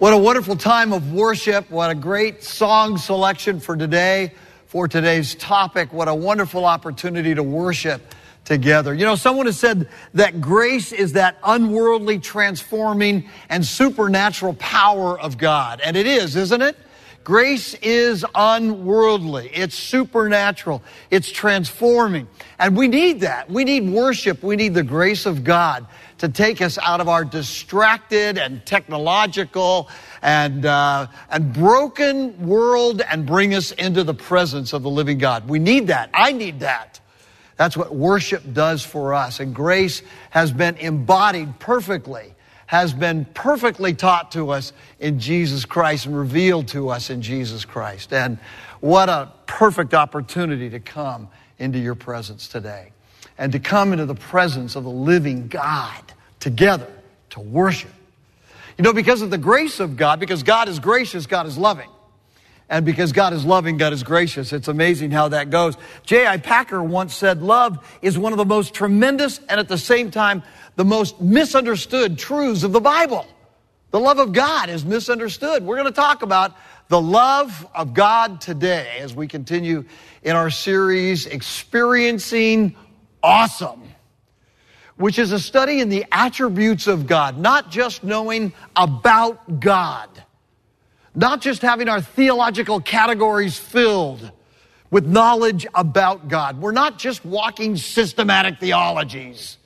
What a wonderful time of worship. What a great song selection for today, for today's topic. What a wonderful opportunity to worship together. You know, someone has said that grace is that unworldly, transforming, and supernatural power of God. And it is, isn't it? Grace is unworldly. It's supernatural. It's transforming. And we need that. We need worship. We need the grace of God to take us out of our distracted and technological and, uh, and broken world and bring us into the presence of the living God. We need that. I need that. That's what worship does for us. And grace has been embodied perfectly has been perfectly taught to us in Jesus Christ and revealed to us in Jesus Christ. And what a perfect opportunity to come into your presence today and to come into the presence of the living God together to worship. You know, because of the grace of God, because God is gracious, God is loving. And because God is loving, God is gracious. It's amazing how that goes. J.I. Packer once said, Love is one of the most tremendous and at the same time the most misunderstood truths of the Bible. The love of God is misunderstood. We're going to talk about the love of God today as we continue in our series, Experiencing Awesome, which is a study in the attributes of God, not just knowing about God, not just having our theological categories filled with knowledge about God. We're not just walking systematic theologies.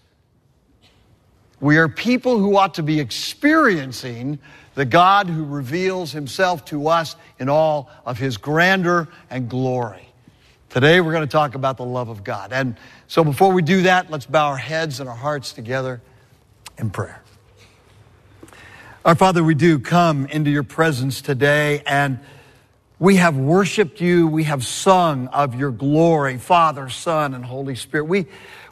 We are people who ought to be experiencing the God who reveals himself to us in all of his grandeur and glory. Today we're going to talk about the love of God. And so before we do that, let's bow our heads and our hearts together in prayer. Our Father, we do come into your presence today and we have worshiped you. We have sung of your glory, Father, Son, and Holy Spirit. We,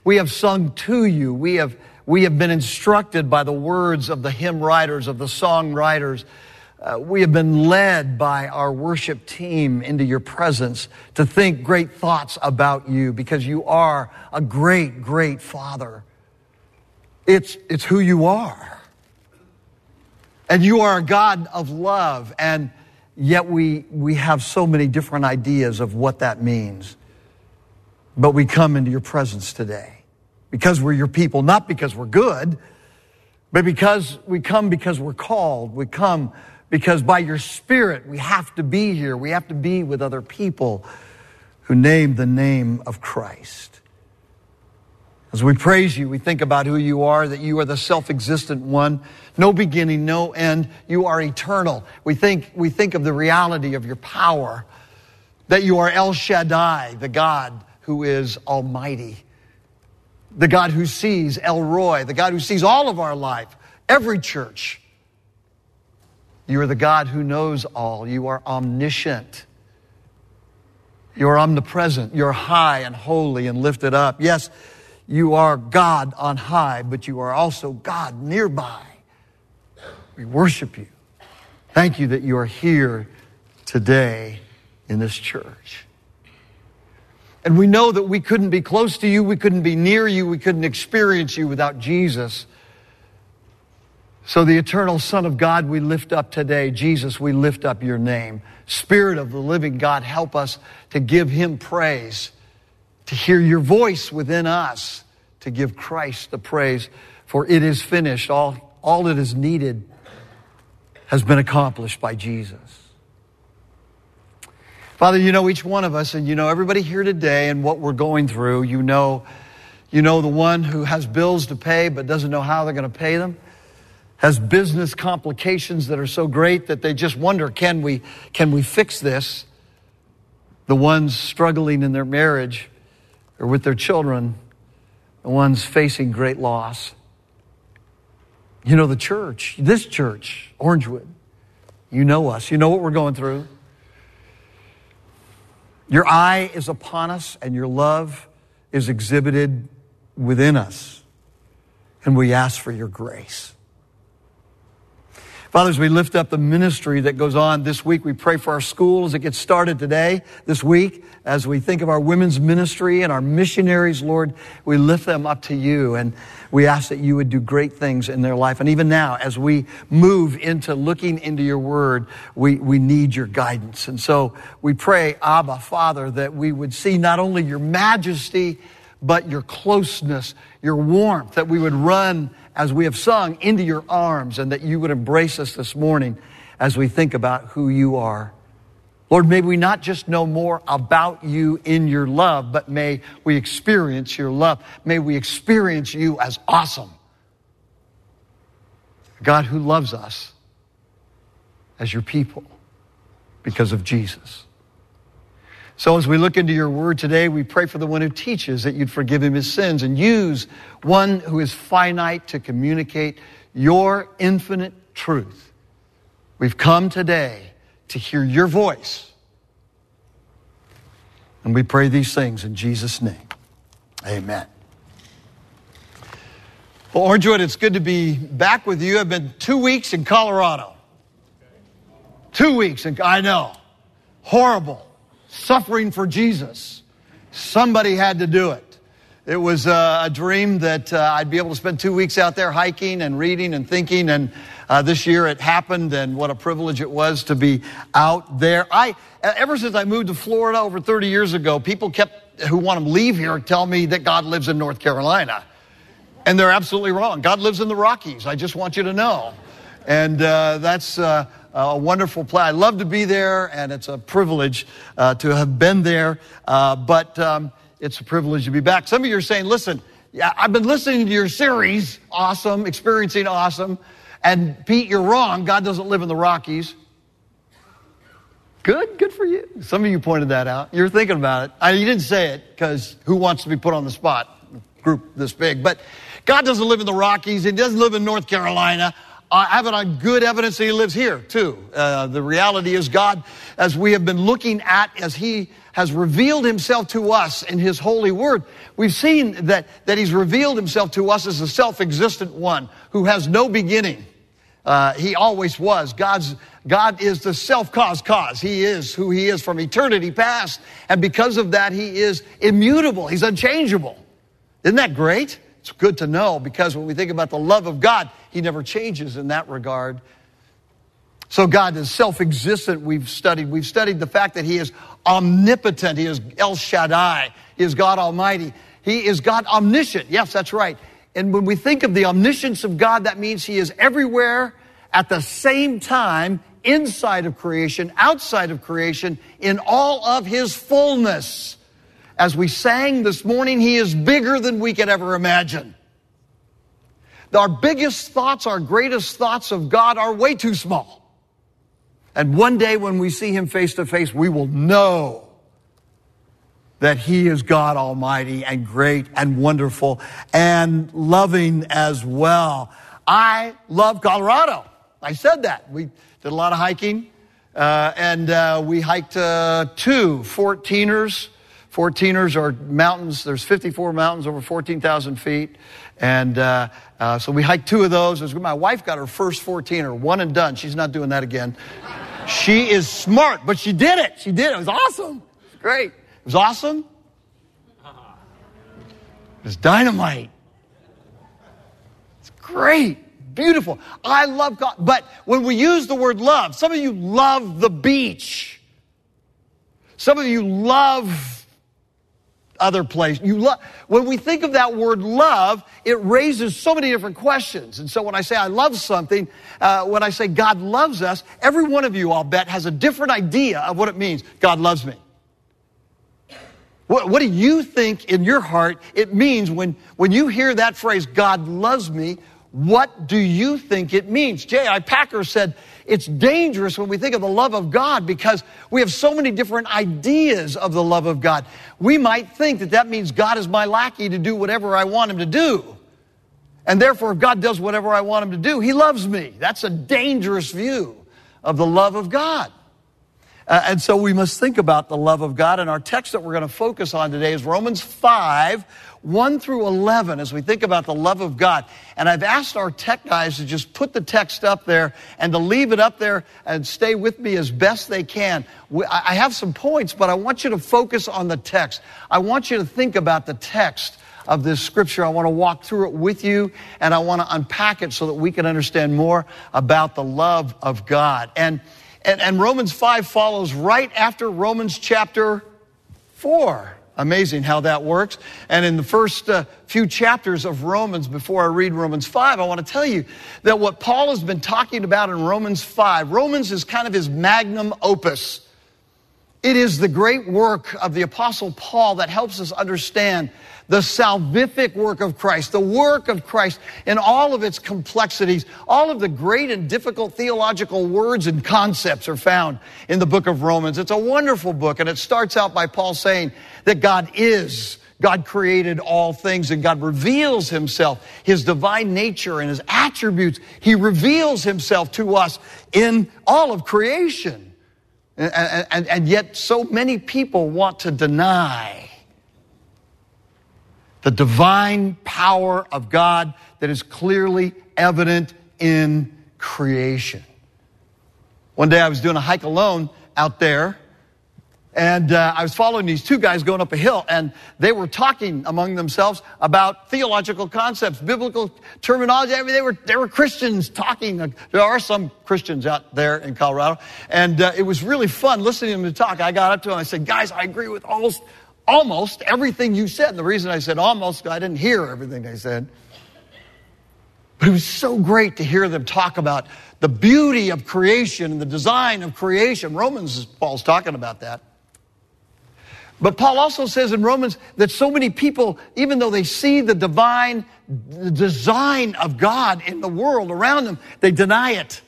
we have sung to you. We have we have been instructed by the words of the hymn writers, of the song writers. Uh, we have been led by our worship team into your presence to think great thoughts about you because you are a great, great Father. It's, it's who you are. And you are a God of love, and yet we, we have so many different ideas of what that means. But we come into your presence today because we're your people, not because we're good, but because we come because we're called. We come because by your Spirit we have to be here. We have to be with other people who name the name of Christ. As we praise you, we think about who you are, that you are the self-existent one, no beginning, no end. You are eternal. We think, we think of the reality of your power, that you are El Shaddai, the God who is almighty the God who sees El Roi, the God who sees all of our life, every church. You are the God who knows all. You are omniscient. You are omnipresent. You're high and holy and lifted up. Yes, you are God on high, but you are also God nearby. We worship you. Thank you that you are here today in this church. And we know that we couldn't be close to you, we couldn't be near you, we couldn't experience you without Jesus. So, the eternal Son of God, we lift up today. Jesus, we lift up your name. Spirit of the living God, help us to give him praise, to hear your voice within us, to give Christ the praise. For it is finished. All, all that is needed has been accomplished by Jesus. Father, you know each one of us and you know everybody here today and what we're going through. You know, you know the one who has bills to pay but doesn't know how they're going to pay them. Has business complications that are so great that they just wonder, can we, can we fix this? The ones struggling in their marriage or with their children, the ones facing great loss. You know the church, this church, Orangewood. You know us. You know what we're going through. Your eye is upon us and your love is exhibited within us. And we ask for your grace. Father, as we lift up the ministry that goes on this week, we pray for our school as it gets started today, this week. As we think of our women's ministry and our missionaries, Lord, we lift them up to you and we ask that you would do great things in their life. And even now, as we move into looking into your word, we, we need your guidance. And so we pray, Abba, Father, that we would see not only your majesty, but your closeness, your warmth, that we would run as we have sung into your arms and that you would embrace us this morning as we think about who you are. Lord, may we not just know more about you in your love, but may we experience your love. May we experience you as awesome. God who loves us as your people because of Jesus. So as we look into your word today, we pray for the one who teaches that you'd forgive him his sins and use one who is finite to communicate your infinite truth. We've come today to hear your voice. And we pray these things in Jesus' name. Amen. Well, Orangewood, it's good to be back with you. I've been two weeks in Colorado. Two weeks, and I know, horrible suffering for Jesus. Somebody had to do it. It was uh, a dream that uh, I'd be able to spend two weeks out there hiking and reading and thinking. And uh, this year it happened, and what a privilege it was to be out there. I, ever since I moved to Florida over 30 years ago, people kept who want to leave here tell me that God lives in North Carolina, and they're absolutely wrong. God lives in the Rockies. I just want you to know, and uh, that's uh, a wonderful place. I love to be there, and it's a privilege uh, to have been there. Uh, but um, it's a privilege to be back. Some of you are saying, "Listen, yeah, I've been listening to your series, awesome, experiencing awesome." And Pete, you're wrong. God doesn't live in the Rockies. Good, good for you. Some of you pointed that out. You're thinking about it. I, you didn't say it because who wants to be put on the spot? Group this big, but God doesn't live in the Rockies. He doesn't live in North Carolina. I have it on good evidence that he lives here too. Uh, the reality is God, as we have been looking at, as he has revealed himself to us in his holy word, we've seen that, that he's revealed himself to us as a self-existent one who has no beginning. Uh, he always was. God's, God is the self-caused cause. He is who he is from eternity past. And because of that, he is immutable. He's unchangeable. Isn't that great? It's good to know because when we think about the love of God, He never changes in that regard. So God is self-existent. We've studied. We've studied the fact that He is omnipotent. He is El Shaddai. He is God Almighty. He is God omniscient. Yes, that's right. And when we think of the omniscience of God, that means He is everywhere at the same time, inside of creation, outside of creation, in all of His fullness. As we sang this morning, He is bigger than we could ever imagine. Our biggest thoughts, our greatest thoughts of God are way too small. And one day when we see Him face to face, we will know that He is God Almighty and great and wonderful and loving as well. I love Colorado. I said that. We did a lot of hiking, uh, and uh, we hiked uh, two 14ers 14ers are mountains. There's 54 mountains over 14,000 feet. And uh, so we hiked two of those. My wife got her first 14er, one and done. She's not doing that again. she is smart, but she did it. She did it. It was awesome. It was great. It was awesome. It was dynamite. It's great. Beautiful. I love God. But when we use the word love, some of you love the beach. Some of you love other place. You love, when we think of that word love, it raises so many different questions. And so when I say I love something, uh, when I say God loves us, every one of you, I'll bet, has a different idea of what it means. God loves me. What, what do you think in your heart it means when, when you hear that phrase, God loves me? What do you think it means? J.I. Packer said, it's dangerous when we think of the love of God because we have so many different ideas of the love of God. We might think that that means God is my lackey to do whatever I want him to do. And therefore, if God does whatever I want him to do, he loves me. That's a dangerous view of the love of God. Uh, and so we must think about the love of God. And our text that we're going to focus on today is Romans 5, 1 through 11, as we think about the love of God. And I've asked our tech guys to just put the text up there and to leave it up there and stay with me as best they can. I have some points, but I want you to focus on the text. I want you to think about the text of this scripture. I want to walk through it with you and I want to unpack it so that we can understand more about the love of God. And and, and Romans 5 follows right after Romans chapter 4. Amazing how that works. And in the first uh, few chapters of Romans, before I read Romans 5, I want to tell you that what Paul has been talking about in Romans 5, Romans is kind of his magnum opus. It is the great work of the Apostle Paul that helps us understand the salvific work of Christ, the work of Christ in all of its complexities. All of the great and difficult theological words and concepts are found in the book of Romans. It's a wonderful book, and it starts out by Paul saying that God is. God created all things and God reveals himself, his divine nature and his attributes. He reveals himself to us in all of creation. And, and, and, yet so many people want to deny the divine power of God that is clearly evident in creation. One day I was doing a hike alone out there, and uh, I was following these two guys going up a hill, and they were talking among themselves about theological concepts, biblical terminology. I mean, they were they were Christians talking. There are some Christians out there in Colorado, and uh, it was really fun listening to them talk. I got up to them, I said, "Guys, I agree with almost almost everything you said. And the reason I said almost, I didn't hear everything they said. But it was so great to hear them talk about the beauty of creation and the design of creation. Romans, Paul's talking about that. But Paul also says in Romans that so many people, even though they see the divine design of God in the world around them, they deny it.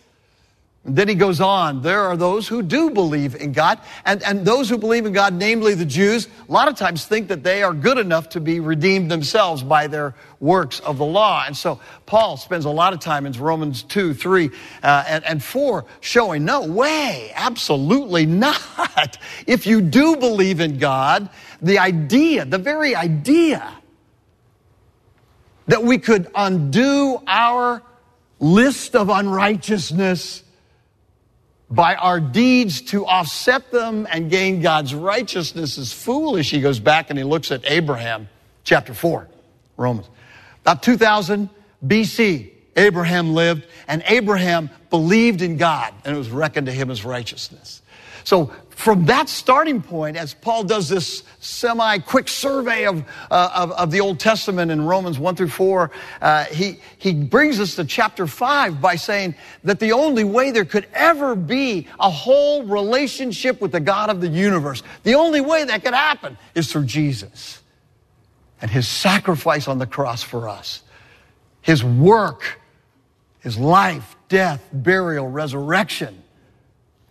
And then he goes on, there are those who do believe in God, and, and those who believe in God, namely the Jews, a lot of times think that they are good enough to be redeemed themselves by their works of the law. And so Paul spends a lot of time in Romans 2, 3, uh, and, and 4 showing, no way, absolutely not. If you do believe in God, the idea, the very idea that we could undo our list of unrighteousness by our deeds to offset them and gain God's righteousness is foolish. He goes back and he looks at Abraham, chapter 4, Romans. About 2000 BC, Abraham lived, and Abraham believed in God, and it was reckoned to him as righteousness. So from that starting point, as Paul does this semi quick survey of, uh, of, of, the Old Testament in Romans 1 through 4, uh, he, he brings us to chapter 5 by saying that the only way there could ever be a whole relationship with the God of the universe, the only way that could happen is through Jesus and his sacrifice on the cross for us, his work, his life, death, burial, resurrection.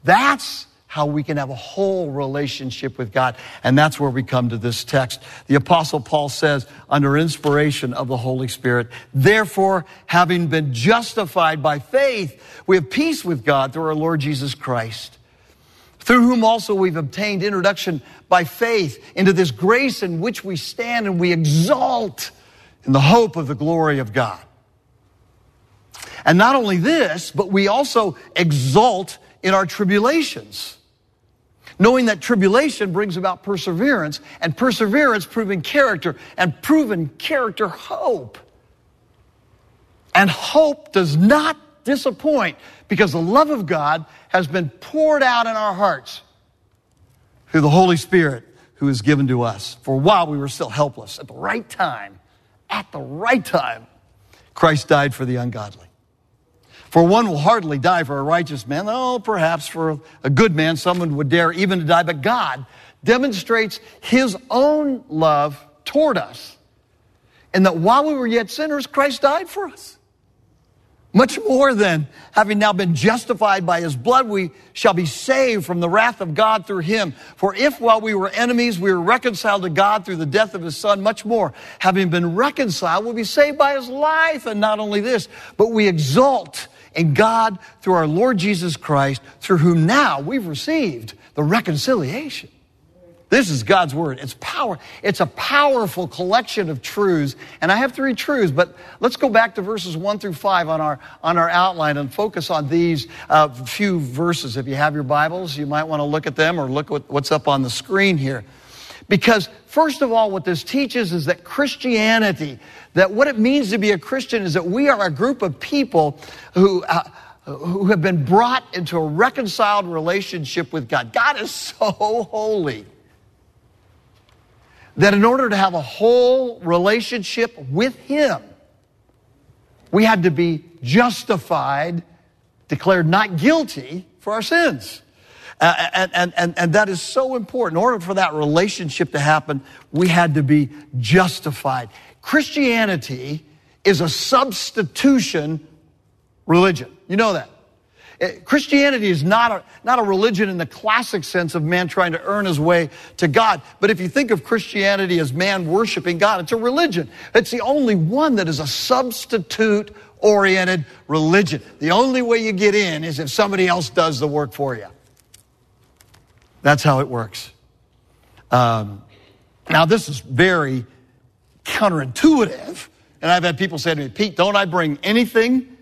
That's how we can have a whole relationship with God. And that's where we come to this text. The apostle Paul says, under inspiration of the Holy Spirit, therefore, having been justified by faith, we have peace with God through our Lord Jesus Christ, through whom also we've obtained introduction by faith into this grace in which we stand and we exalt in the hope of the glory of God. And not only this, but we also exult in our tribulations knowing that tribulation brings about perseverance, and perseverance proven character, and proven character hope. And hope does not disappoint because the love of God has been poured out in our hearts through the Holy Spirit who is given to us. For while we were still helpless, at the right time, at the right time, Christ died for the ungodly. For one will hardly die for a righteous man, Oh, perhaps for a good man someone would dare even to die. But God demonstrates his own love toward us. And that while we were yet sinners, Christ died for us. Much more than having now been justified by his blood, we shall be saved from the wrath of God through him. For if while we were enemies, we were reconciled to God through the death of his son, much more, having been reconciled, we'll be saved by his life. And not only this, but we exult in God through our Lord Jesus Christ, through whom now we've received the reconciliation. This is God's word. It's power. It's a powerful collection of truths. And I have three truths, but let's go back to verses one through five on our, on our outline and focus on these uh, few verses. If you have your Bibles, you might want to look at them or look at what's up on the screen here. Because first of all, what this teaches is that Christianity, that what it means to be a Christian is that we are a group of people who, uh, who have been brought into a reconciled relationship with God. God is so holy that in order to have a whole relationship with Him, we had to be justified, declared not guilty for our sins. Uh, and, and, and, and that is so important. In order for that relationship to happen, we had to be justified. Christianity is a substitution religion. You know that. Eh, Christianity is not a, not a religion in the classic sense of man trying to earn his way to God. But if you think of Christianity as man worshiping God, it's a religion. It's the only one that is a substitute oriented religion. The only way you get in is if somebody else does the work for you. That's how it works. Um, now, this is very counterintuitive. And I've had people say to me, Pete, don't I bring anything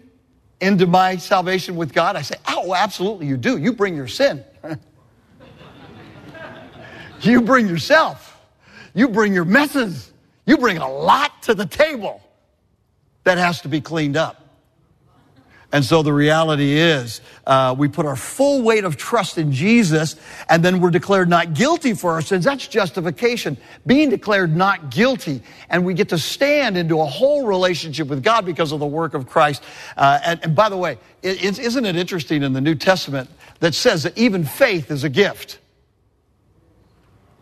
into my salvation with God? I say, oh, absolutely you do. You bring your sin. you bring yourself. You bring your messes. You bring a lot to the table that has to be cleaned up. And so the reality is, uh, we put our full weight of trust in Jesus, and then we're declared not guilty for our sins. That's justification. Being declared not guilty, and we get to stand into a whole relationship with God because of the work of Christ. Uh, and, and, by the way, isn't it interesting in the New Testament that says that even faith is a gift?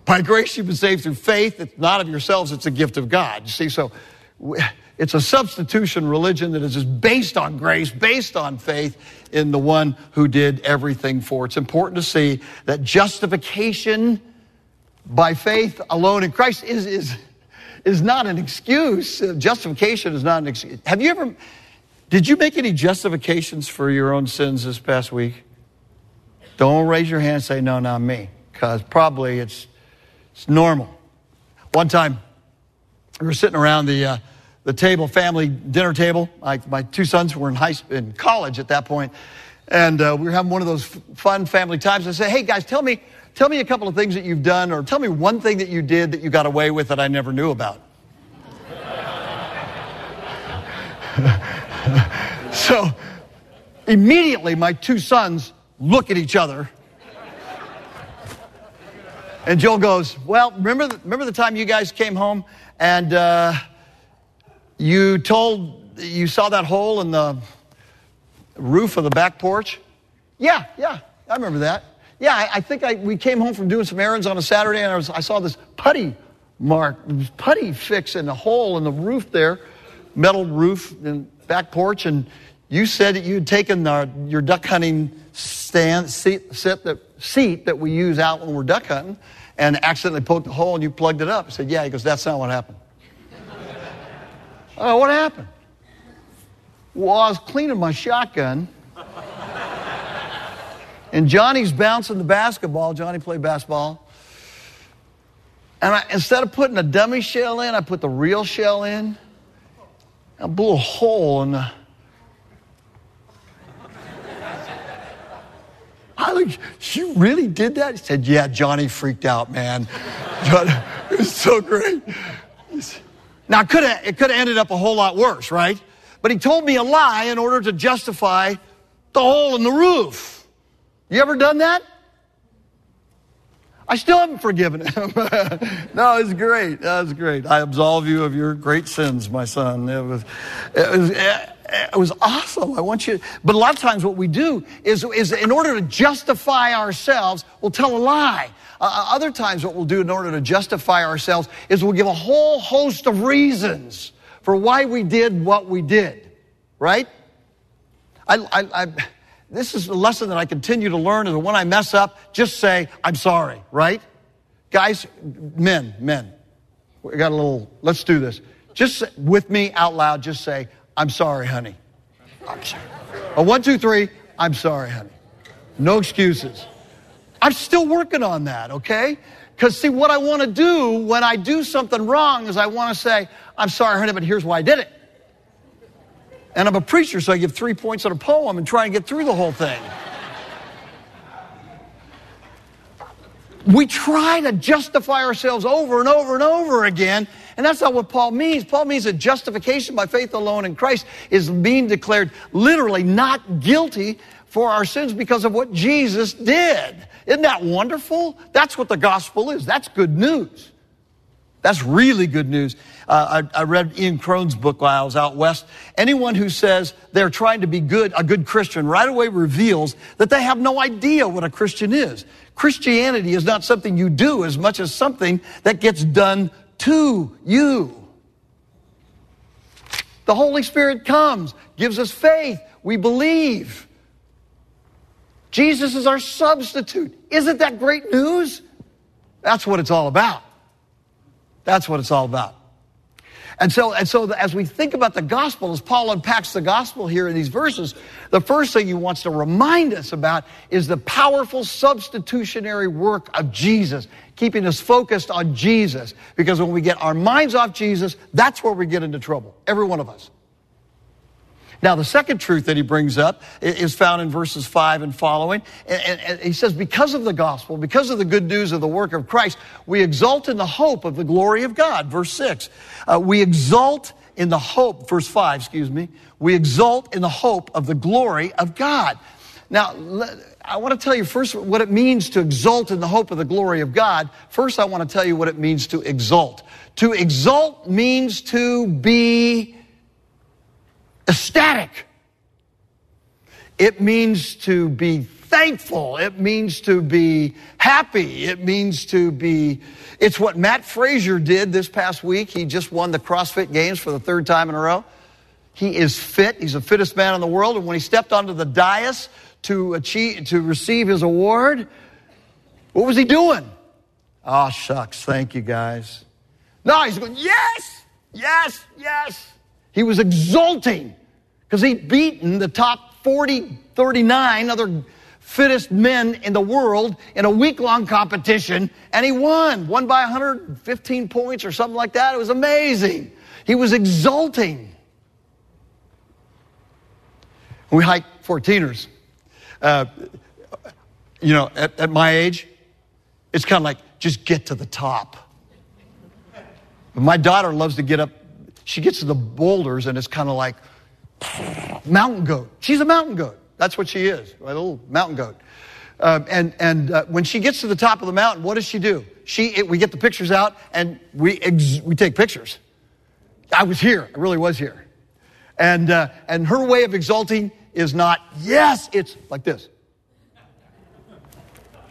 By grace you've been saved through faith. It's not of yourselves, it's a gift of God. You see, so. We, it's a substitution religion that is just based on grace, based on faith in the one who did everything for. It's important to see that justification by faith alone in Christ is, is, is not an excuse. Justification is not an excuse. Have you ever, did you make any justifications for your own sins this past week? Don't raise your hand and say, no, not me, because probably it's, it's normal. One time, we were sitting around the, uh, the table, family dinner table. My, my two sons were in high in college at that point, and uh, we were having one of those fun family times. I said, "Hey guys, tell me, tell me a couple of things that you've done, or tell me one thing that you did that you got away with that I never knew about." so immediately, my two sons look at each other. And Joel goes, Well, remember the, remember the time you guys came home and uh, you told, you saw that hole in the roof of the back porch? Yeah, yeah, I remember that. Yeah, I, I think I, we came home from doing some errands on a Saturday and I, was, I saw this putty mark, putty fix in a hole in the roof there, metal roof and back porch. And you said that you had taken the, your duck hunting stand, seat, sit that, seat that we use out when we're duck hunting and accidentally poked a hole and you plugged it up. I said, yeah, he goes, that's not what happened. Oh, what happened? Well, I was cleaning my shotgun. and Johnny's bouncing the basketball. Johnny played basketball. And I, instead of putting a dummy shell in, I put the real shell in. I blew a hole in the. I like, you really did that? He said, Yeah, Johnny freaked out, man. Johnny, it was so great. Now, it could have it could have ended up a whole lot worse, right? But he told me a lie in order to justify the hole in the roof. You ever done that? I still haven't forgiven him. no, it's great. That was great. I absolve you of your great sins, my son. It was, it was, it was awesome. I want you, but a lot of times what we do is, is in order to justify ourselves, we'll tell a lie. Uh, uh, other times, what we'll do in order to justify ourselves is we'll give a whole host of reasons for why we did what we did, right? I, I, I, this is a lesson that I continue to learn is when I mess up, just say, I'm sorry, right? Guys, men, men, we got a little, let's do this. Just with me out loud, just say, I'm sorry, honey. I'm sorry. A one, two, three, I'm sorry, honey. No excuses. I'm still working on that, okay? Because, see, what I want to do when I do something wrong is I want to say, I'm sorry, honey, but here's why I did it. And I'm a preacher, so I give three points on a poem and try and get through the whole thing. we try to justify ourselves over and over and over again. And that's not what Paul means. Paul means that justification by faith alone in Christ is being declared literally not guilty for our sins because of what Jesus did. Isn't that wonderful? That's what the gospel is. That's good news. That's really good news. Uh, I, I, read Ian Cron's book while I was out west. Anyone who says they're trying to be good, a good Christian, right away reveals that they have no idea what a Christian is. Christianity is not something you do as much as something that gets done to you. The Holy Spirit comes, gives us faith, we believe. Jesus is our substitute. Isn't that great news? That's what it's all about. That's what it's all about. And so, and so as we think about the gospel, as Paul unpacks the gospel here in these verses, the first thing he wants to remind us about is the powerful substitutionary work of Jesus, keeping us focused on Jesus. Because when we get our minds off Jesus, that's where we get into trouble. Every one of us. Now, the second truth that he brings up is found in verses 5 and following. And, he says, Because of the gospel, because of the good news of the work of Christ, we exult in the hope of the glory of God. Verse 6. Uh, we exult in the hope, verse 5, excuse me. We exult in the hope of the glory of God. Now, I want to tell you first what it means to exult in the hope of the glory of God. First, I want to tell you what it means to exult. To exult means to be ecstatic. It means to be thankful. It means to be happy. It means to be, it's what Mat Fraser did this past week. He just won the CrossFit Games for the third time in a row. He is fit. He's the fittest man in the world. And when he stepped onto the dais to achieve, to receive his award, what was he doing? Oh, shucks. Thank you, guys. No, he's going, yes, yes, yes. He was exulting because he'd beaten the top 40, 39 other fittest men in the world in a week long competition, and he won. Won by 115 points or something like that. It was amazing. He was exulting. We hike 14ers. Uh, you know, at, at my age, it's kind of like just get to the top. My daughter loves to get up she gets to the boulders and it's kind of like mountain goat. She's a mountain goat. That's what she is, a little mountain goat. Um, and and uh, when she gets to the top of the mountain, what does she do? She it, we get the pictures out and we ex- we take pictures. I was here. I really was here. And uh, and her way of exulting is not yes. It's like this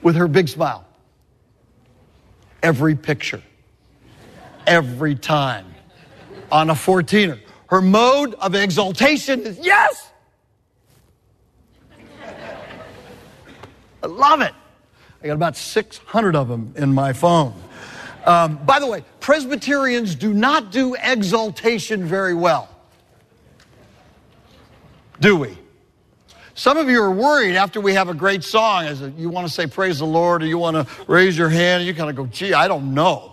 with her big smile. Every picture, every time on a 14er. Her mode of exaltation is yes. I love it. I got about 600 of them in my phone. Um, by the way, Presbyterians do not do exaltation very well. Do we? Some of you are worried after we have a great song, as you want to say praise the Lord, or you want to raise your hand, and you kind of go, gee, I don't know.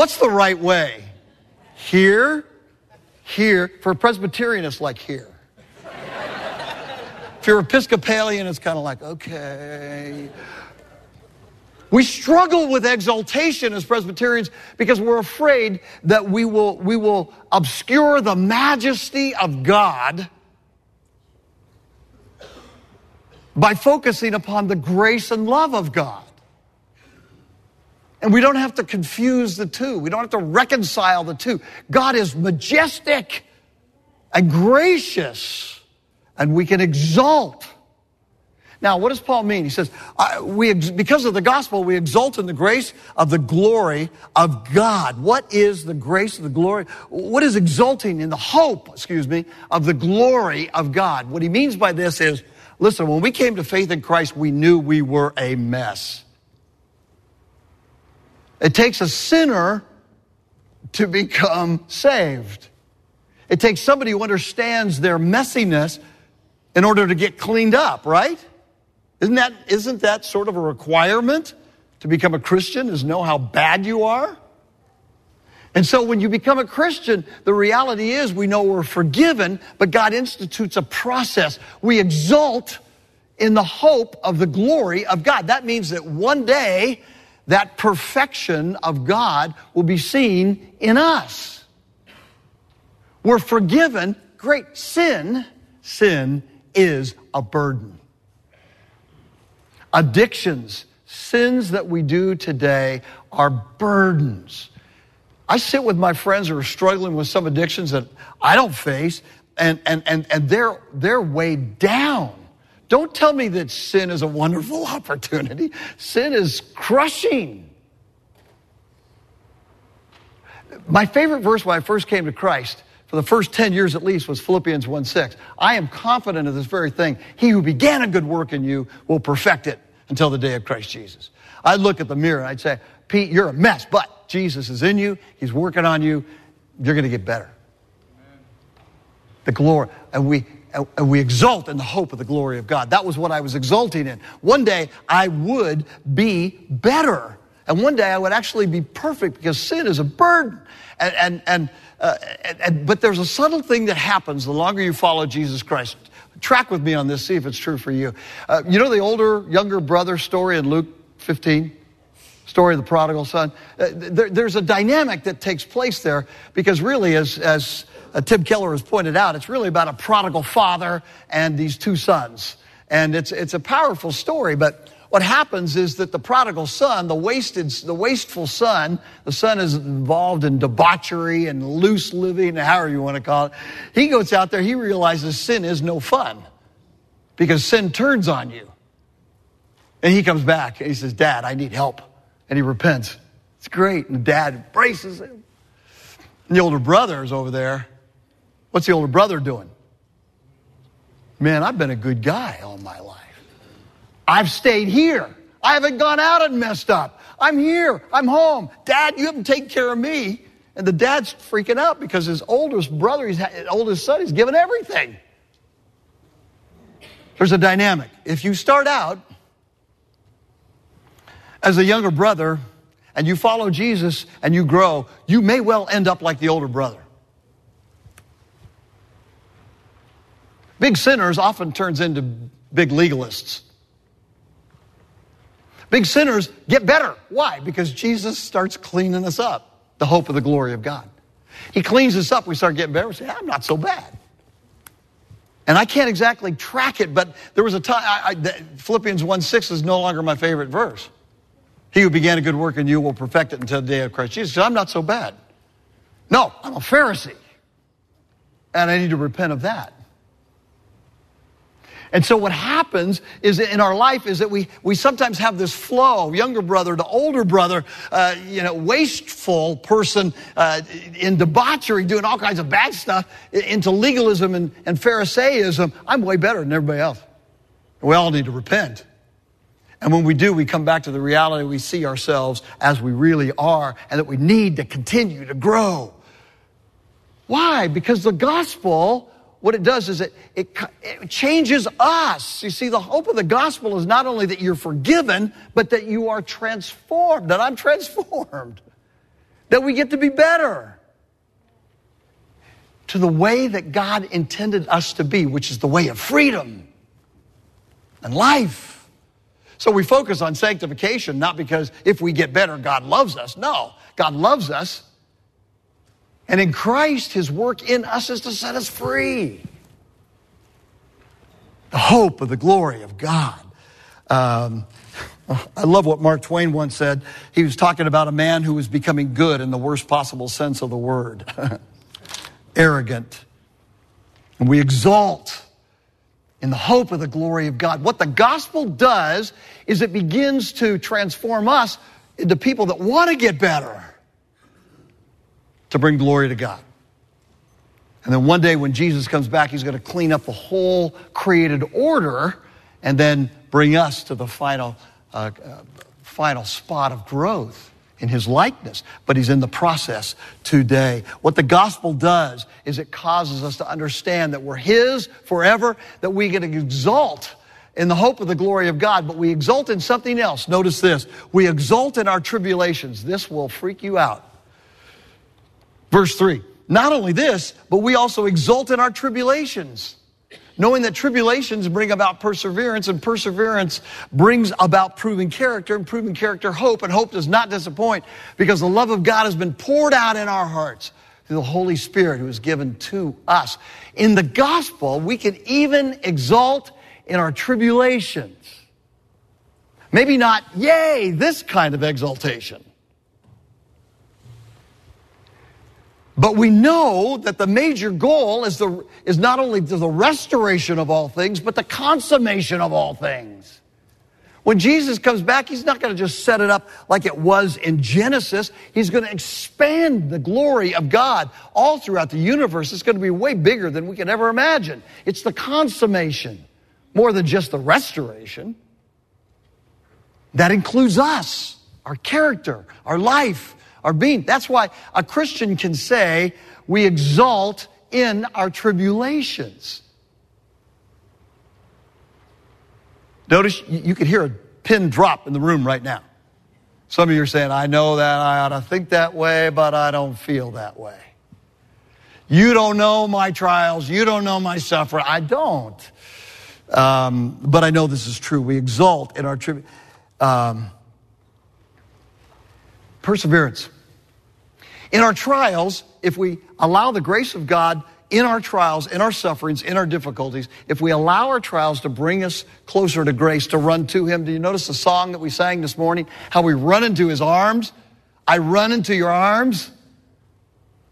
What's the right way? Here, here. For a Presbyterian, it's like here. if you're Episcopalian, it's kind of like, okay. We struggle with exaltation as Presbyterians because we're afraid that we will, we will obscure the majesty of God by focusing upon the grace and love of God. And we don't have to confuse the two. We don't have to reconcile the two. God is majestic and gracious, and we can exalt. Now, what does Paul mean? He says, we, because of the gospel, we exult in the grace of the glory of God. What is the grace of the glory? What is exulting in the hope, excuse me, of the glory of God? What he means by this is, listen, when we came to faith in Christ, we knew we were a mess. It takes a sinner to become saved. It takes somebody who understands their messiness in order to get cleaned up, right? Isn't that, isn't that sort of a requirement to become a Christian is know how bad you are? And so when you become a Christian, the reality is we know we're forgiven, but God institutes a process. We exult in the hope of the glory of God. That means that one day that perfection of God will be seen in us. We're forgiven. Great sin, sin is a burden. Addictions, sins that we do today are burdens. I sit with my friends who are struggling with some addictions that I don't face, and, and, and, and they're, they're weighed down. Don't tell me that sin is a wonderful opportunity. Sin is crushing. My favorite verse when I first came to Christ, for the first 10 years at least, was Philippians 1 6. I am confident of this very thing. He who began a good work in you will perfect it until the day of Christ Jesus. I'd look at the mirror and I'd say, Pete, you're a mess, but Jesus is in you. He's working on you. You're going to get better. The glory. And we, and we exult in the hope of the glory of God. That was what I was exulting in. One day I would be better. And one day I would actually be perfect because sin is a burden. And, and, and, uh, and, but there's a subtle thing that happens the longer you follow Jesus Christ. Track with me on this, see if it's true for you. Uh, you know the older, younger brother story in Luke 15? Story of the prodigal son. Uh, there, there's a dynamic that takes place there because really, as, as uh, Tim Keller has pointed out, it's really about a prodigal father and these two sons. And it's, it's a powerful story, but what happens is that the prodigal son, the wasted, the wasteful son, the son is involved in debauchery and loose living, however you want to call it. He goes out there, he realizes sin is no fun because sin turns on you. And he comes back and he says, Dad, I need help and he repents. It's great. And dad embraces him. And the older brother is over there. What's the older brother doing? Man, I've been a good guy all my life. I've stayed here. I haven't gone out and messed up. I'm here. I'm home. Dad, you haven't taken care of me. And the dad's freaking out because his oldest brother, his oldest son, he's given everything. There's a dynamic. If you start out as a younger brother and you follow Jesus and you grow, you may well end up like the older brother. Big sinners often turns into big legalists. Big sinners get better. Why? Because Jesus starts cleaning us up. The hope of the glory of God. He cleans us up. We start getting better. We say, I'm not so bad. And I can't exactly track it, but there was a time, I, I, Philippians 1 6 is no longer my favorite verse. He who began a good work in you will perfect it until the day of Christ Jesus. I'm not so bad. No, I'm a Pharisee. And I need to repent of that. And so what happens is in our life is that we, we sometimes have this flow, younger brother to older brother, uh, you know, wasteful person uh, in debauchery, doing all kinds of bad stuff, into legalism and, and Pharisaism. I'm way better than everybody else. We all need to repent. And when we do, we come back to the reality we see ourselves as we really are and that we need to continue to grow. Why? Because the gospel, what it does is it, it, it, changes us. You see, the hope of the gospel is not only that you're forgiven, but that you are transformed, that I'm transformed, that we get to be better to the way that God intended us to be, which is the way of freedom and life. So we focus on sanctification, not because if we get better, God loves us. No, God loves us. And in Christ, his work in us is to set us free. The hope of the glory of God. Um, I love what Mark Twain once said. He was talking about a man who was becoming good in the worst possible sense of the word arrogant. And we exalt in the hope of the glory of God. What the gospel does is it begins to transform us into people that want to get better to bring glory to God. And then one day when Jesus comes back, he's going to clean up the whole created order and then bring us to the final, uh, uh, final spot of growth in his likeness, but he's in the process today. What the gospel does is it causes us to understand that we're his forever, that we get to exalt in the hope of the glory of God, but we exult in something else. Notice this. We exult in our tribulations. This will freak you out. Verse 3. Not only this, but we also exult in our tribulations knowing that tribulations bring about perseverance, and perseverance brings about proven character, and proven character hope, and hope does not disappoint because the love of God has been poured out in our hearts through the Holy Spirit who is given to us. In the gospel, we can even exult in our tribulations. Maybe not, yay, this kind of exaltation. But we know that the major goal is, the, is not only the restoration of all things, but the consummation of all things. When Jesus comes back, he's not going to just set it up like it was in Genesis. He's going to expand the glory of God all throughout the universe. It's going to be way bigger than we can ever imagine. It's the consummation, more than just the restoration. That includes us, our character, our life, our being. That's why a Christian can say, we exalt in our tribulations. Notice you could hear a pin drop in the room right now. Some of you are saying, I know that, I ought to think that way, but I don't feel that way. You don't know my trials. You don't know my suffering. I don't. Um, but I know this is true. We exalt in our tribulation. Um, Perseverance. In our trials, if we allow the grace of God in our trials, in our sufferings, in our difficulties, if we allow our trials to bring us closer to grace, to run to Him, do you notice the song that we sang this morning? How we run into His arms? I run into your arms.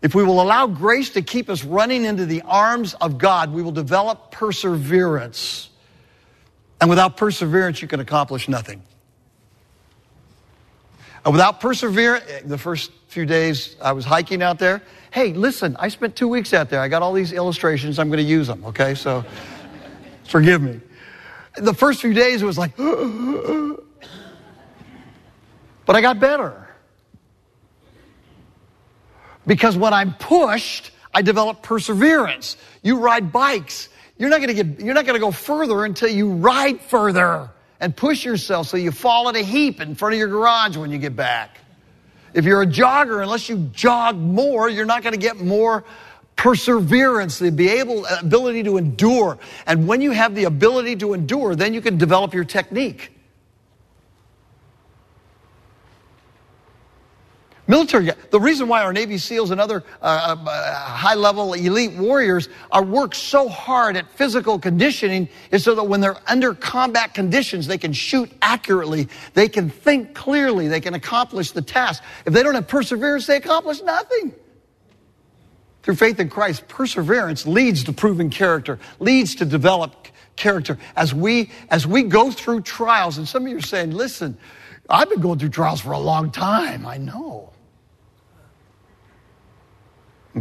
If we will allow grace to keep us running into the arms of God, we will develop perseverance. And without perseverance, you can accomplish nothing. Without perseverance, the first few days I was hiking out there. Hey, listen, I spent two weeks out there. I got all these illustrations. I'm going to use them, okay? So forgive me. The first few days it was like, but I got better. Because when I'm pushed, I develop perseverance. You ride bikes. You're not going to get, you're not going to go further until you ride further and push yourself so you fall in a heap in front of your garage when you get back. If you're a jogger, unless you jog more, you're not going to get more perseverance, the be able, ability to endure. And when you have the ability to endure, then you can develop your technique. Military, the reason why our Navy SEALs and other uh, uh, high level elite warriors are work so hard at physical conditioning is so that when they're under combat conditions, they can shoot accurately, they can think clearly, they can accomplish the task. If they don't have perseverance, they accomplish nothing. Through faith in Christ, perseverance leads to proven character, leads to developed character. As we, as we go through trials, and some of you are saying, listen, I've been going through trials for a long time. I know.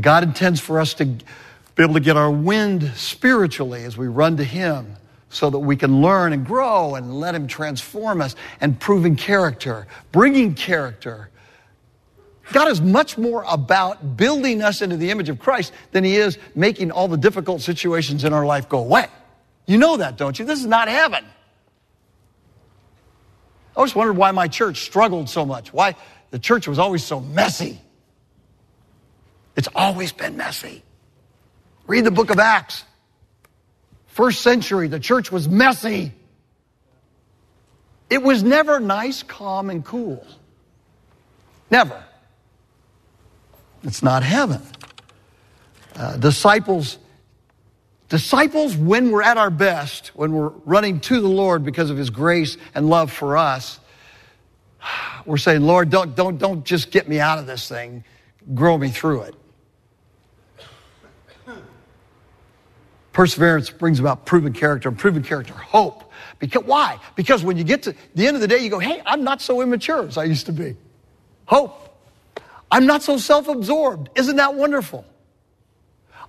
God intends for us to be able to get our wind spiritually as we run to Him so that we can learn and grow and let Him transform us and proving character, bringing character. God is much more about building us into the image of Christ than He is making all the difficult situations in our life go away. You know that, don't you? This is not heaven. I always wondered why my church struggled so much, why the church was always so messy. It's always been messy. Read the book of Acts. First century, the church was messy. It was never nice, calm, and cool. Never. It's not heaven. Uh, disciples, disciples, when we're at our best, when we're running to the Lord because of His grace and love for us, we're saying, Lord, don't, don't, don't just get me out of this thing, grow me through it. Perseverance brings about proven character, and proven character, hope. Because, why? Because when you get to the end of the day, you go, hey, I'm not so immature as I used to be. Hope. I'm not so self absorbed. Isn't that wonderful?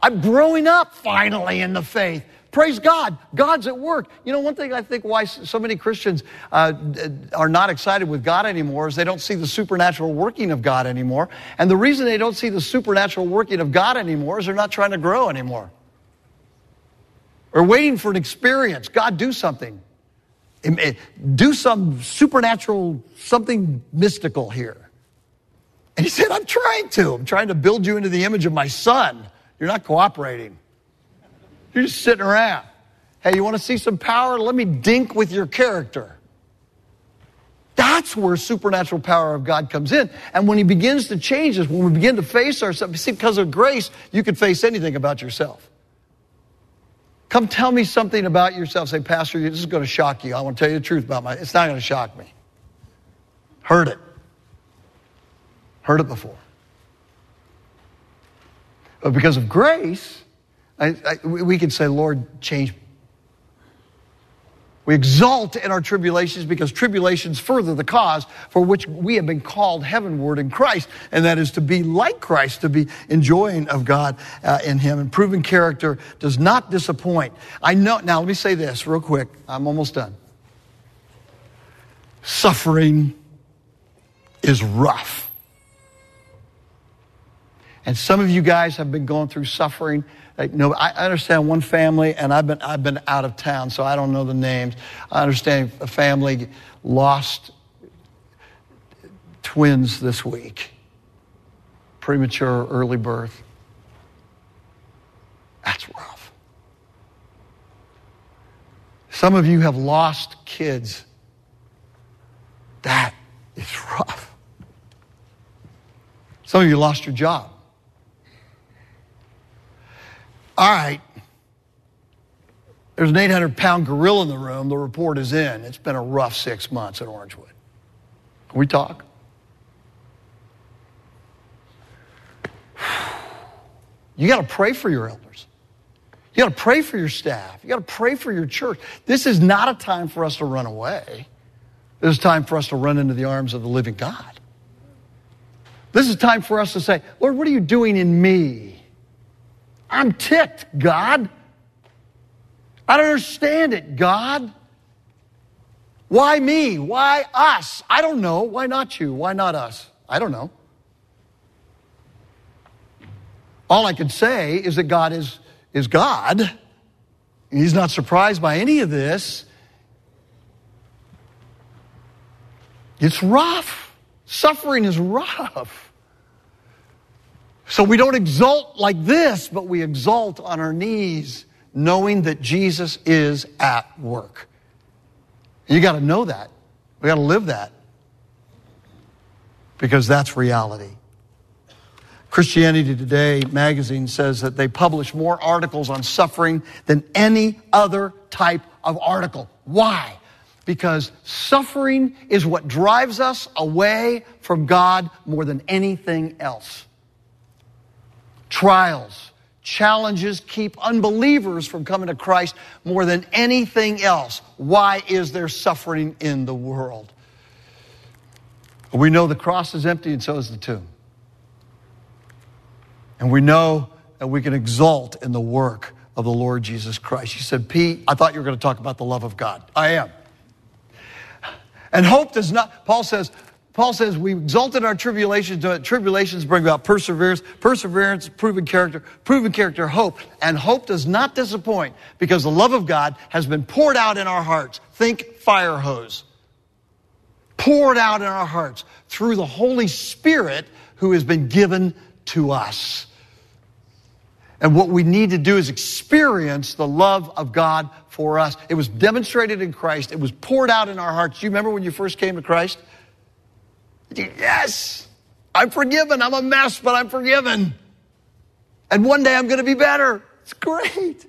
I'm growing up finally in the faith. Praise God. God's at work. You know, one thing I think why so many Christians uh, are not excited with God anymore is they don't see the supernatural working of God anymore. And the reason they don't see the supernatural working of God anymore is they're not trying to grow anymore. Or waiting for an experience. God, do something. Do some supernatural, something mystical here. And he said, I'm trying to. I'm trying to build you into the image of my son. You're not cooperating. You're just sitting around. Hey, you want to see some power? Let me dink with your character. That's where supernatural power of God comes in. And when He begins to change us, when we begin to face ourselves, see, because of grace, you can face anything about yourself. Come tell me something about yourself. Say, Pastor, this is going to shock you. I want to tell you the truth about my. It's not going to shock me. Heard it. Heard it before. But because of grace, I, I, we can say, Lord, change me. We exult in our tribulations because tribulations further the cause for which we have been called heavenward in Christ, and that is to be like Christ, to be enjoying of God uh, in Him. And proven character does not disappoint. I know, now let me say this real quick. I'm almost done. Suffering is rough. And some of you guys have been going through suffering no, I understand one family, and I've been, I've been out of town, so I don't know the names. I understand a family lost twins this week, premature early birth. That's rough. Some of you have lost kids. That is rough. Some of you lost your job. All right. There's an 800 pound gorilla in the room. The report is in. It's been a rough six months at Orangewood. Can we talk? You got to pray for your elders. You got to pray for your staff. You got to pray for your church. This is not a time for us to run away. This is time for us to run into the arms of the living God. This is time for us to say, Lord, what are you doing in me? I'm ticked, God. I don't understand it, God. Why me? Why us? I don't know. Why not you? Why not us? I don't know. All I can say is that God is, is God. He's not surprised by any of this. It's rough. Suffering is rough. So we don't exult like this, but we exult on our knees, knowing that Jesus is at work. You got to know that. We got to live that. Because that's reality. Christianity Today magazine says that they publish more articles on suffering than any other type of article. Why? Because suffering is what drives us away from God more than anything else. Trials, challenges keep unbelievers from coming to Christ more than anything else. Why is there suffering in the world? We know the cross is empty and so is the tomb. And we know that we can exult in the work of the Lord Jesus Christ. You said, Pete, I thought you were going to talk about the love of God. I am. And hope does not, Paul says, Paul says, we exalted our tribulations, uh, tribulations bring about perseverance, perseverance, proven character, proven character, hope. And hope does not disappoint because the love of God has been poured out in our hearts. Think fire hose. Poured out in our hearts through the Holy Spirit who has been given to us. And what we need to do is experience the love of God for us. It was demonstrated in Christ. It was poured out in our hearts. Do you remember when you first came to Christ? Yes, I'm forgiven. I'm a mess, but I'm forgiven. And one day I'm going to be better. It's great.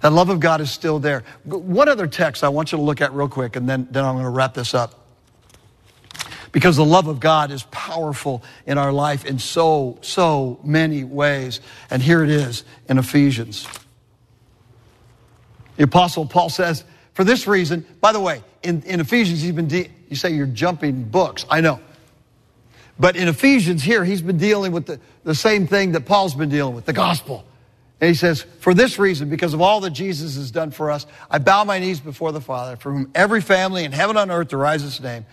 That love of God is still there. One other text I want you to look at real quick, and then, then I'm going to wrap this up. Because the love of God is powerful in our life in so, so many ways. And here it is in Ephesians. The Apostle Paul says, for this reason, by the way, in, in Ephesians, he's been, de- you say you're jumping books. I know. But in Ephesians here, he's been dealing with the, the same thing that Paul's been dealing with, the gospel. And he says, For this reason, because of all that Jesus has done for us, I bow my knees before the Father, for whom every family in heaven and on earth derives its name,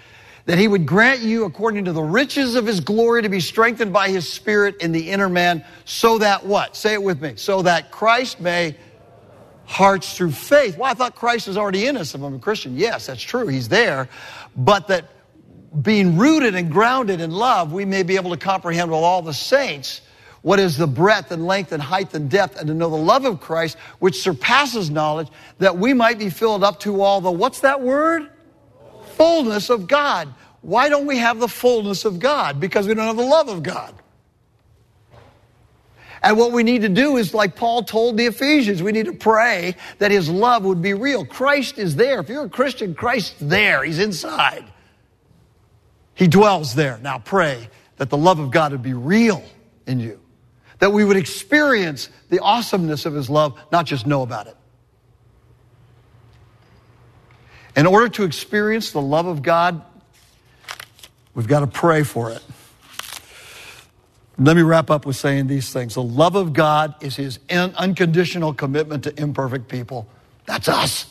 that he would grant you, according to the riches of his glory, to be strengthened by his Spirit in the inner man, so that what? Say it with me. So that Christ may hearts through faith. Well, I thought Christ is already in us if I'm a Christian. Yes, that's true. He's there. But that being rooted and grounded in love, we may be able to comprehend with all the saints what is the breadth and length and height and depth, and to know the love of Christ, which surpasses knowledge, that we might be filled up to all the, what's that word? Fullness of God. Why don't we have the fullness of God? Because we don't have the love of God. And what we need to do is, like Paul told the Ephesians, we need to pray that his love would be real. Christ is there. If you're a Christian, Christ's there. He's inside. He dwells there. Now pray that the love of God would be real in you, that we would experience the awesomeness of his love, not just know about it. In order to experience the love of God, we've got to pray for it. Let me wrap up with saying these things. The love of God is his unconditional commitment to imperfect people. That's us.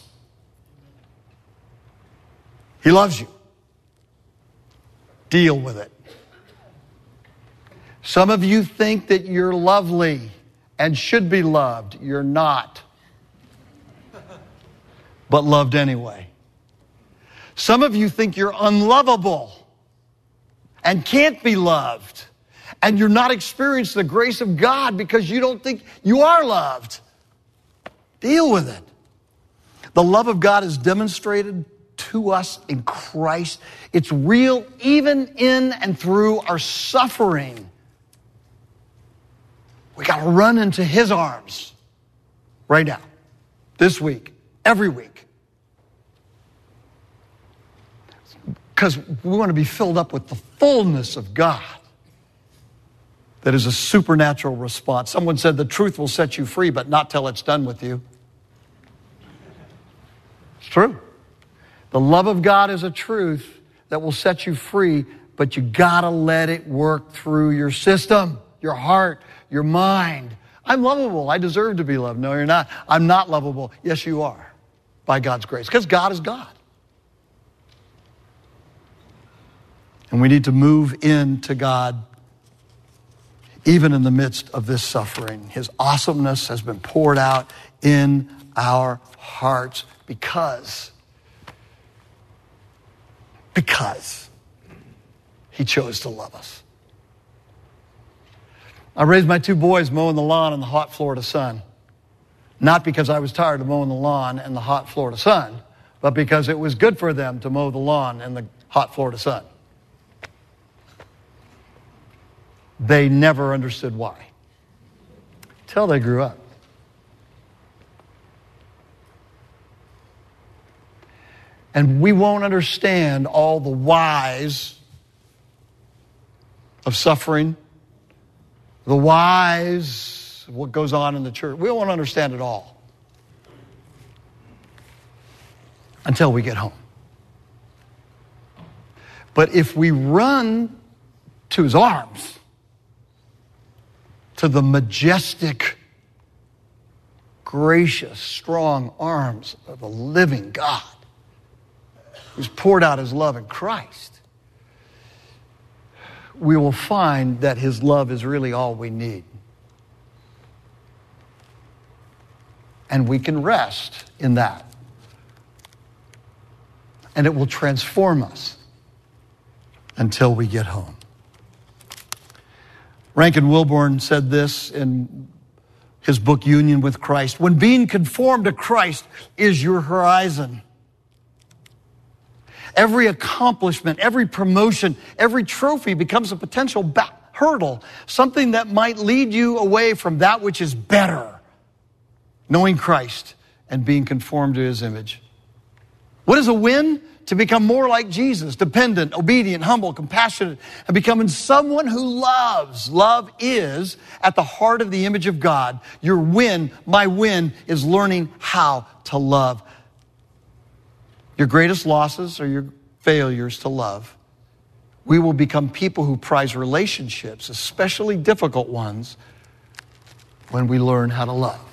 He loves you. Deal with it. Some of you think that you're lovely and should be loved. You're not, but loved anyway. Some of you think you're unlovable and can't be loved and you're not experiencing the grace of God because you don't think you are loved. Deal with it. The love of God is demonstrated to us in Christ. It's real even in and through our suffering. We got to run into His arms right now, this week, every week. Because we want to be filled up with the fullness of God that is a supernatural response. Someone said the truth will set you free, but not till it's done with you. It's true. The love of God is a truth that will set you free, but you gotta let it work through your system, your heart, your mind. I'm lovable. I deserve to be loved. No, you're not. I'm not lovable. Yes, you are by God's grace because God is God. And we need to move into God even in the midst of this suffering. His awesomeness has been poured out in our hearts because, because he chose to love us. I raised my two boys mowing the lawn in the hot Florida sun. Not because I was tired of mowing the lawn in the hot Florida sun, but because it was good for them to mow the lawn in the hot Florida sun. They never understood why. Till they grew up. And we won't understand all the whys of suffering, the whys of what goes on in the church. We won't understand it all until we get home. But if we run to his arms, to the majestic, gracious, strong arms of the living God who's poured out his love in Christ, we will find that his love is really all we need. And we can rest in that. And it will transform us until we get home. Rankin Wilbourne said this in his book, Union with Christ. When being conformed to Christ is your horizon, every accomplishment, every promotion, every trophy becomes a potential back hurdle, something that might lead you away from that which is better, knowing Christ and being conformed to his image. What is a win? To become more like Jesus, dependent, obedient, humble, compassionate, and becoming someone who loves. Love is at the heart of the image of God. Your win, my win, is learning how to love. Your greatest losses are your failures to love. We will become people who prize relationships, especially difficult ones, when we learn how to love.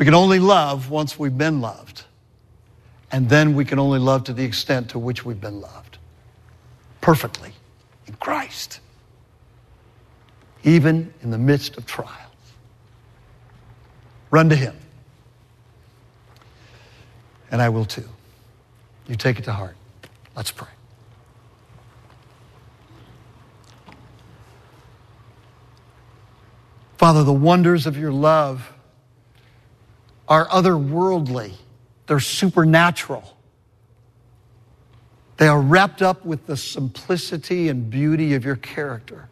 We can only love once we've been loved. And then we can only love to the extent to which we've been loved. Perfectly in Christ. Even in the midst of trials. Run to Him. And I will too. You take it to heart. Let's pray. Father, the wonders of your love are otherworldly, they're supernatural. They are wrapped up with the simplicity and beauty of your character.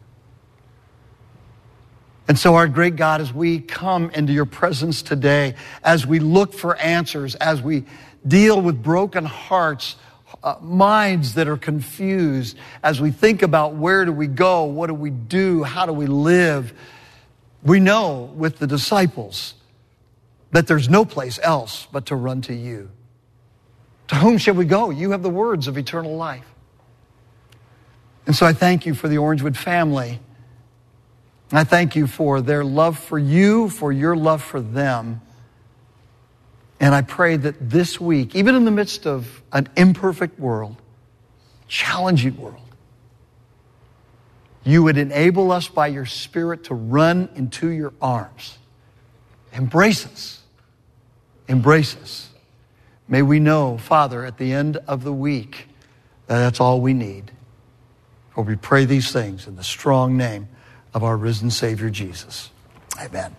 And so, our great God, as we come into your presence today, as we look for answers, as we deal with broken hearts, uh, minds that are confused, as we think about where do we go, what do we do, how do we live, we know with the disciples that there's no place else but to run to you. To whom shall we go? You have the words of eternal life. And so I thank you for the Orangewood family. I thank you for their love for you, for your love for them. And I pray that this week, even in the midst of an imperfect world, challenging world, you would enable us by your Spirit to run into your arms. Embrace us. Embrace us. May we know, Father, at the end of the week, that that's all we need. For we pray these things in the strong name of our risen Savior Jesus. Amen.